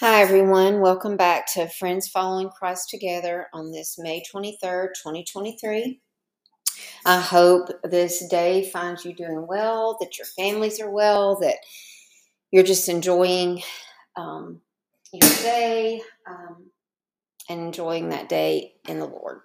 Hi, everyone. Welcome back to Friends Following Christ Together on this May 23rd, 2023. I hope this day finds you doing well, that your families are well, that you're just enjoying um, your day um, and enjoying that day in the Lord.